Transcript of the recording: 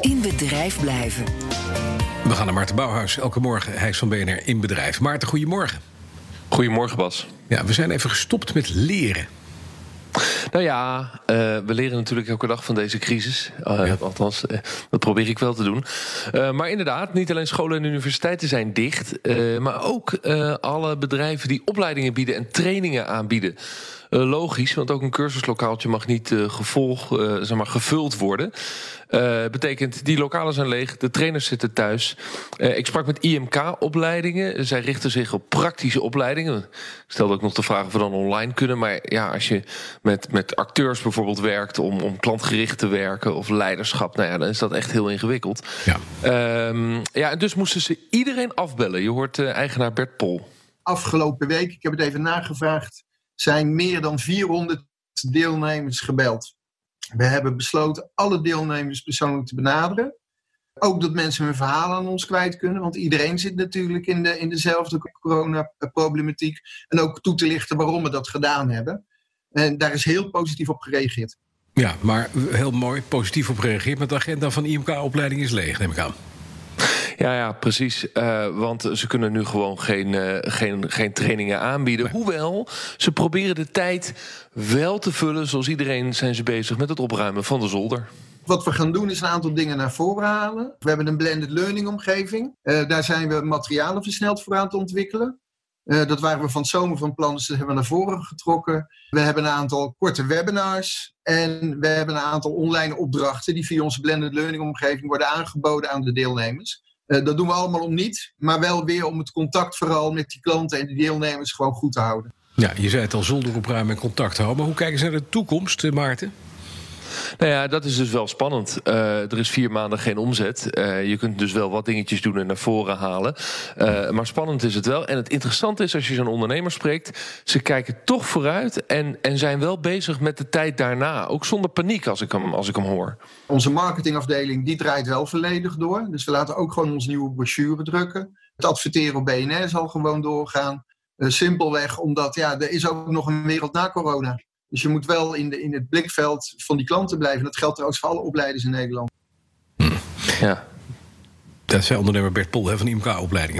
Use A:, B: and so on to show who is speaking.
A: In bedrijf blijven.
B: We gaan naar Maarten Bouwhuis. Elke morgen hij is van BNR in bedrijf. Maarten, goedemorgen.
C: Goedemorgen, Bas.
B: Ja, we zijn even gestopt met leren.
C: Nou ja, uh, we leren natuurlijk elke dag van deze crisis. Uh, ja. Althans, uh, dat probeer ik wel te doen. maar inderdaad, niet alleen scholen en universiteiten zijn dicht, maar ook alle bedrijven die opleidingen bieden en trainingen aanbieden. Logisch, want ook een cursuslokaaltje mag niet gevolg, zeg maar, gevuld worden. betekent, die lokalen zijn leeg, de trainers zitten thuis. ik sprak met IMK-opleidingen. Zij richten zich op praktische opleidingen. Ik stelde ook nog de vraag of we dan online kunnen. Maar ja, als je met, met acteurs bijvoorbeeld werkt om, om klantgericht te werken of leiderschap, nou ja, dan is dat echt heel ingewikkeld. Ja, um, ja en dus moesten ze iedereen afbellen. Je hoort eigenaar Bert Pol.
D: Afgelopen week, ik heb het even nagevraagd zijn meer dan 400 deelnemers gebeld. We hebben besloten alle deelnemers persoonlijk te benaderen. Ook dat mensen hun verhaal aan ons kwijt kunnen, want iedereen zit natuurlijk in, de, in dezelfde coronaproblematiek. En ook toe te lichten waarom we dat gedaan hebben. En daar is heel positief op gereageerd.
B: Ja, maar heel mooi, positief op gereageerd. Maar de agenda van IMK-opleiding is leeg, neem ik aan.
C: Ja, ja, precies. Uh, want ze kunnen nu gewoon geen, uh, geen, geen trainingen aanbieden. Hoewel, ze proberen de tijd wel te vullen. Zoals iedereen zijn ze bezig met het opruimen van de zolder.
D: Wat we gaan doen is een aantal dingen naar voren halen. We hebben een blended learning omgeving. Uh, daar zijn we materialen versneld voor aan het ontwikkelen. Uh, dat waren we van het zomer van plan, dus dat hebben we naar voren getrokken. We hebben een aantal korte webinars en we hebben een aantal online opdrachten die via onze blended learning omgeving worden aangeboden aan de deelnemers. Uh, dat doen we allemaal om niet, maar wel weer om het contact vooral met die klanten en de deelnemers gewoon goed te houden.
B: Ja, je zei het al, zonder opruimen en contact houden. Maar hoe kijken ze naar de toekomst, eh, Maarten?
C: Nou ja, dat is dus wel spannend. Uh, er is vier maanden geen omzet. Uh, je kunt dus wel wat dingetjes doen en naar voren halen. Uh, maar spannend is het wel. En het interessante is, als je zo'n ondernemer spreekt... ze kijken toch vooruit en, en zijn wel bezig met de tijd daarna. Ook zonder paniek, als ik hem, als ik hem hoor.
D: Onze marketingafdeling die draait wel volledig door. Dus we laten ook gewoon onze nieuwe brochure drukken. Het adverteren op BNR zal gewoon doorgaan. simpelweg omdat ja, er is ook nog een wereld na corona. Dus je moet wel in, de, in het blikveld van die klanten blijven. Dat geldt trouwens voor alle opleiders in Nederland.
B: Hm. Ja. Dat zei ondernemer Bert Pol hè, van IMK-opleidingen.